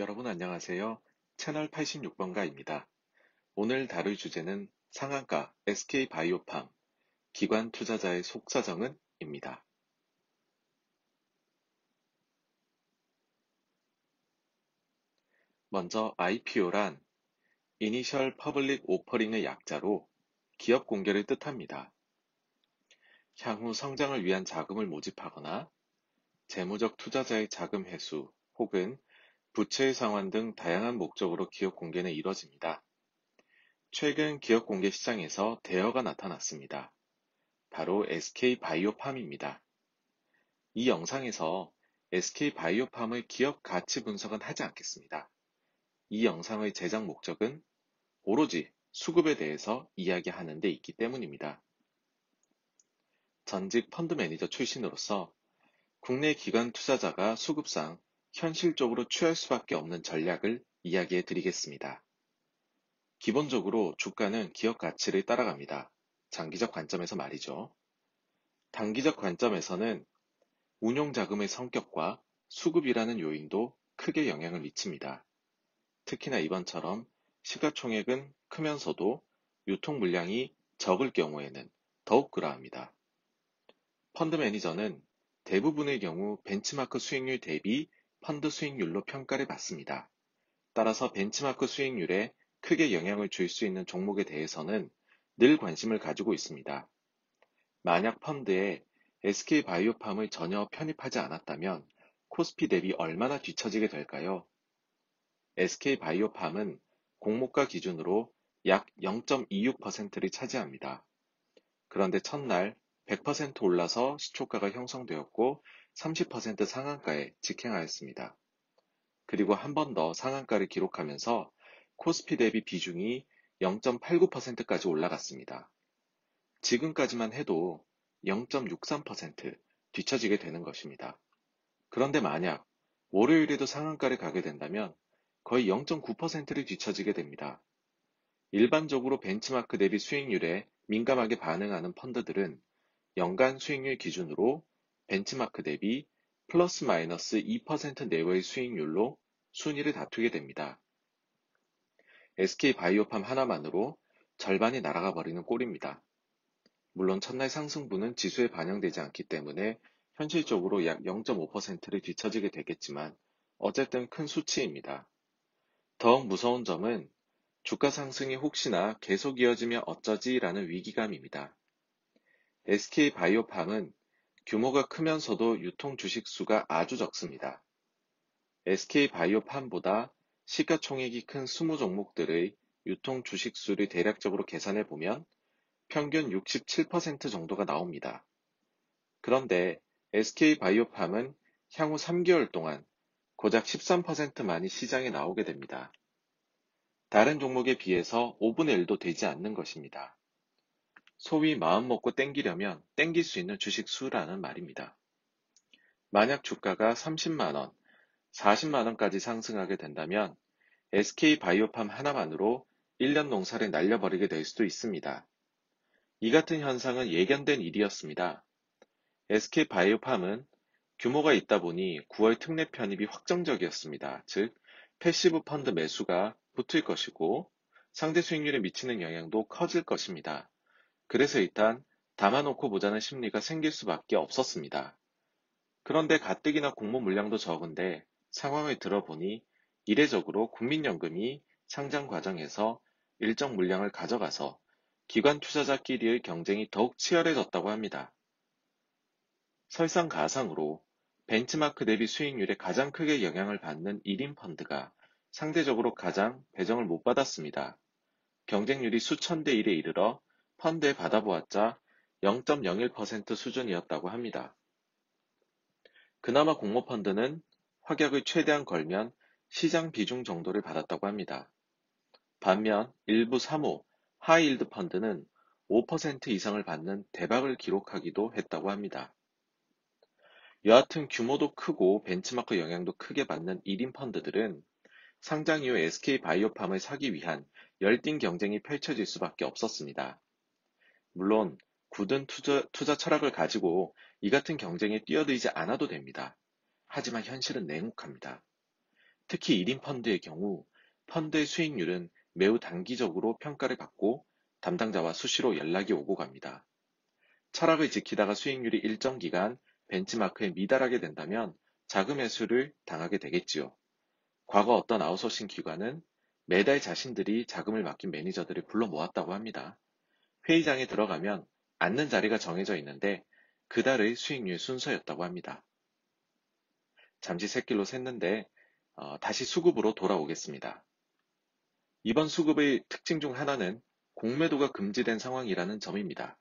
여러분 안녕하세요. 채널 86번가입니다. 오늘 다룰 주제는 상한가 SK바이오팜 기관 투자자의 속사정은 입니다. 먼저 IPO란 Initial Public Offering의 약자로 기업 공개를 뜻합니다. 향후 성장을 위한 자금을 모집하거나 재무적 투자자의 자금 회수 혹은 부채의 상환 등 다양한 목적으로 기업 공개는 이뤄집니다. 최근 기업 공개 시장에서 대여가 나타났습니다. 바로 SK바이오팜입니다. 이 영상에서 SK바이오팜의 기업 가치 분석은 하지 않겠습니다. 이 영상의 제작 목적은 오로지 수급에 대해서 이야기하는 데 있기 때문입니다. 전직 펀드 매니저 출신으로서 국내 기관 투자자가 수급상 현실적으로 취할 수밖에 없는 전략을 이야기해 드리겠습니다. 기본적으로 주가는 기업 가치를 따라갑니다. 장기적 관점에서 말이죠. 단기적 관점에서는 운용 자금의 성격과 수급이라는 요인도 크게 영향을 미칩니다. 특히나 이번처럼 시가총액은 크면서도 유통 물량이 적을 경우에는 더욱 그러합니다. 펀드 매니저는 대부분의 경우 벤치마크 수익률 대비 펀드 수익률로 평가를 받습니다. 따라서 벤치마크 수익률에 크게 영향을 줄 수 있는 종목에 대해서는 늘 관심을 가지고 있습니다. 만약 펀드에 SK바이오팜을 전혀 편입하지 않았다면 코스피 대비 얼마나 뒤처지게 될까요? SK바이오팜은 공모가 기준으로 약 0.26%를 차지합니다. 그런데 첫날 100% 올라서 시초가가 형성되었고 30% 상한가에 직행하였습니다. 그리고 한 번 더 상한가를 기록하면서 코스피 대비 비중이 0.89%까지 올라갔습니다. 지금까지만 해도 0.63% 뒤처지게 되는 것입니다. 그런데 만약 월요일에도 상한가를 가게 된다면 거의 0.9%를 뒤처지게 됩니다. 일반적으로 벤치마크 대비 수익률에 민감하게 반응하는 펀드들은 연간 수익률 기준으로 벤치마크 대비 플러스 마이너스 2% 내외의 수익률로 순위를 다투게 됩니다. SK 바이오팜 하나만으로 절반이 날아가 버리는 꼴입니다. 물론 첫날 상승분은 지수에 반영되지 않기 때문에 현실적으로 약 0.5%를 뒤처지게 되겠지만 어쨌든 큰 수치입니다. 더욱 무서운 점은 주가 상승이 혹시나 계속 이어지면 어쩌지라는 위기감입니다. SK 바이오팜은 규모가 크면서도 유통 주식 수가 아주 적습니다. SK 바이오팜보다 시가총액이 큰 20종목들의 유통 주식 수를 대략적으로 계산해 보면 평균 67% 정도가 나옵니다. 그런데 SK 바이오팜은 향후 3개월 동안 고작 13%만이 시장에 나오게 됩니다. 다른 종목에 비해서 5분의 1도 되지 않는 것입니다. 소위 마음 먹고 땡기려면 땡길 수 있는 주식 수라는 말입니다. 만약 주가가 30만원, 40만원까지 상승하게 된다면 SK 바이오팜 하나만으로 1년 농사를 날려버리게 될 수도 있습니다. 이 같은 현상은 예견된 일이었습니다. SK 바이오팜은 규모가 있다 보니 9월 특례 편입이 확정적이었습니다. 즉, passive 펀드 매수가 붙을 것이고 상대 수익률에 미치는 영향도 커질 것입니다. 그래서 일단 담아놓고 보자는 심리가 생길 수밖에 없었습니다. 그런데 가뜩이나 공모 물량도 적은데 상황을 들어보니 이례적으로 국민연금이 상장 과정에서 일정 물량을 가져가서 기관 투자자끼리의 경쟁이 더욱 치열해졌다고 합니다. 설상가상으로 벤치마크 대비 수익률에 가장 크게 영향을 받는 1인 펀드가 상대적으로 가장 배정을 못 받았습니다. 경쟁률이 수천 대 1에 이르러 펀드에 받아보았자 0.01% 수준이었다고 합니다. 그나마 공모펀드는 확약을 최대한 걸면 시장 비중 정도를 받았다고 합니다. 반면 일부 사모, high yield 펀드는 5% 이상을 받는 대박을 기록하기도 했다고 합니다. 여하튼 규모도 크고 벤치마크 영향도 크게 받는 일임 펀드들은 상장 이후 SK 바이오팜을 사기 위한 열띤 경쟁이 펼쳐질 수밖에 없었습니다. 물론 굳은 투자, 투자 철학을 가지고 이 같은 경쟁에 뛰어들지 않아도 됩니다. 하지만 현실은 냉혹합니다. 특히 1인 펀드의 경우 펀드의 수익률은 매우 단기적으로 평가를 받고 담당자와 수시로 연락이 오고 갑니다. 철학을 지키다가 수익률이 일정 기간 벤치마크에 미달하게 된다면 자금 회수를 당하게 되겠지요. 과거 어떤 아웃소싱 기관은 매달 자신들이 자금을 맡긴 매니저들을 불러 모았다고 합니다. 회의장에 들어가면 앉는 자리가 정해져 있는데 그달의 수익률 순서였다고 합니다. 잠시 새길로 샜는데 어, 다시 수급으로 돌아오겠습니다. 이번 수급의 특징 중 하나는 공매도가 금지된 상황이라는 점입니다.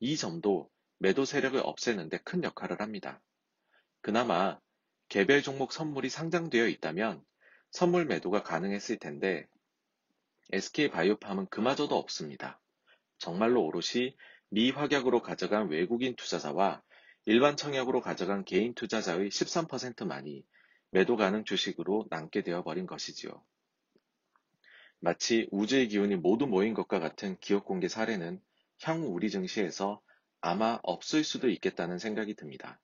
이 점도 매도 세력을 없애는데 큰 역할을 합니다. 그나마 개별 종목 선물이 상장되어 있다면 선물 매도가 가능했을 텐데 SK 바이오팜은 그마저도 없습니다. 정말로 오롯이 미확약으로 가져간 외국인 투자자와 일반 청약으로 가져간 개인 투자자의 13%만이 매도 가능 주식으로 남게 되어 버린 것이지요. 마치 우주의 기운이 모두 모인 것과 같은 기업 공개 사례는 향후 우리 증시에서 아마 없을 수도 있겠다는 생각이 듭니다.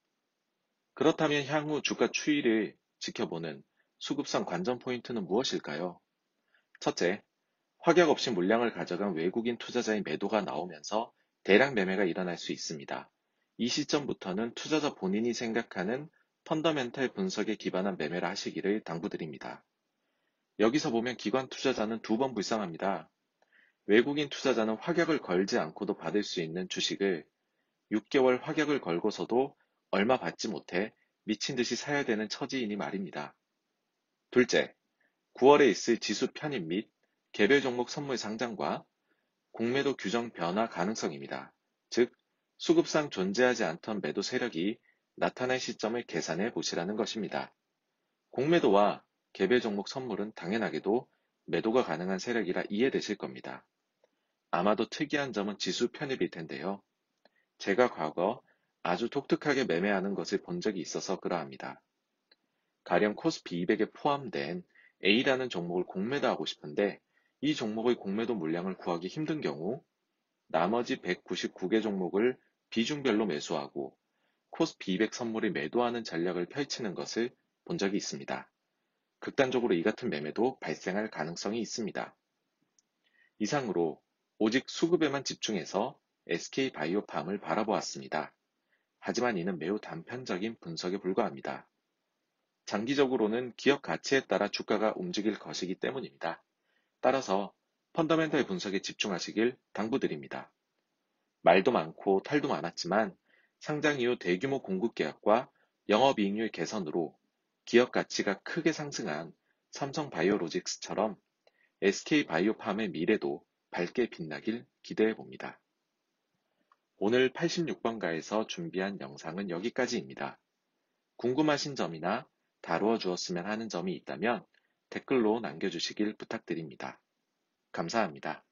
그렇다면 향후 주가 추이를 지켜보는 수급상 관전 포인트는 무엇일까요? 첫째, 확약 없이 물량을 가져간 외국인 투자자의 매도가 나오면서 대량 매매가 일어날 수 있습니다. 이 시점부터는 투자자 본인이 생각하는 펀더멘탈 분석에 기반한 매매를 하시기를 당부드립니다. 여기서 보면 기관 투자자는 두 번 불쌍합니다. 외국인 투자자는 확약을 걸지 않고도 받을 수 있는 주식을 6개월 확약을 걸고서도 얼마 받지 못해 미친 듯이 사야 되는 처지이니 말입니다. 둘째, 9월에 있을 지수 편입 및 개별 종목 선물 상장과 공매도 규정 변화 가능성입니다. 즉, 수급상 존재하지 않던 매도 세력이 나타날 시점을 계산해 보시라는 것입니다. 공매도와 개별 종목 선물은 당연하게도 매도가 가능한 세력이라 이해되실 겁니다. 아마도 특이한 점은 지수 편입일 텐데요. 제가 과거 아주 독특하게 매매하는 것을 본 적이 있어서 그러합니다. 가령 코스피 200에 포함된 A라는 종목을 공매도하고 싶은데 이 종목의 공매도 물량을 구하기 힘든 경우 나머지 199개 종목을 비중별로 매수하고 코스피 200 선물을 매도하는 전략을 펼치는 것을 본 적이 있습니다. 극단적으로 이 같은 매매도 발생할 가능성이 있습니다. 이상으로 오직 수급에만 집중해서 SK 바이오팜을 바라보았습니다. 하지만 이는 매우 단편적인 분석에 불과합니다. 장기적으로는 기업 가치에 따라 주가가 움직일 것이기 때문입니다. 따라서 펀더멘탈 분석에 집중하시길 당부드립니다. 말도 많고 탈도 많았지만 상장 이후 대규모 공급 계약과 영업이익률 개선으로 기업 가치가 크게 상승한 삼성 바이오로직스처럼 SK 바이오팜의 미래도 밝게 빛나길 기대해 봅니다. 오늘 86번가에서 준비한 영상은 여기까지입니다. 궁금하신 점이나 다루어 주었으면 하는 점이 있다면 댓글로 남겨주시길 부탁드립니다. 감사합니다.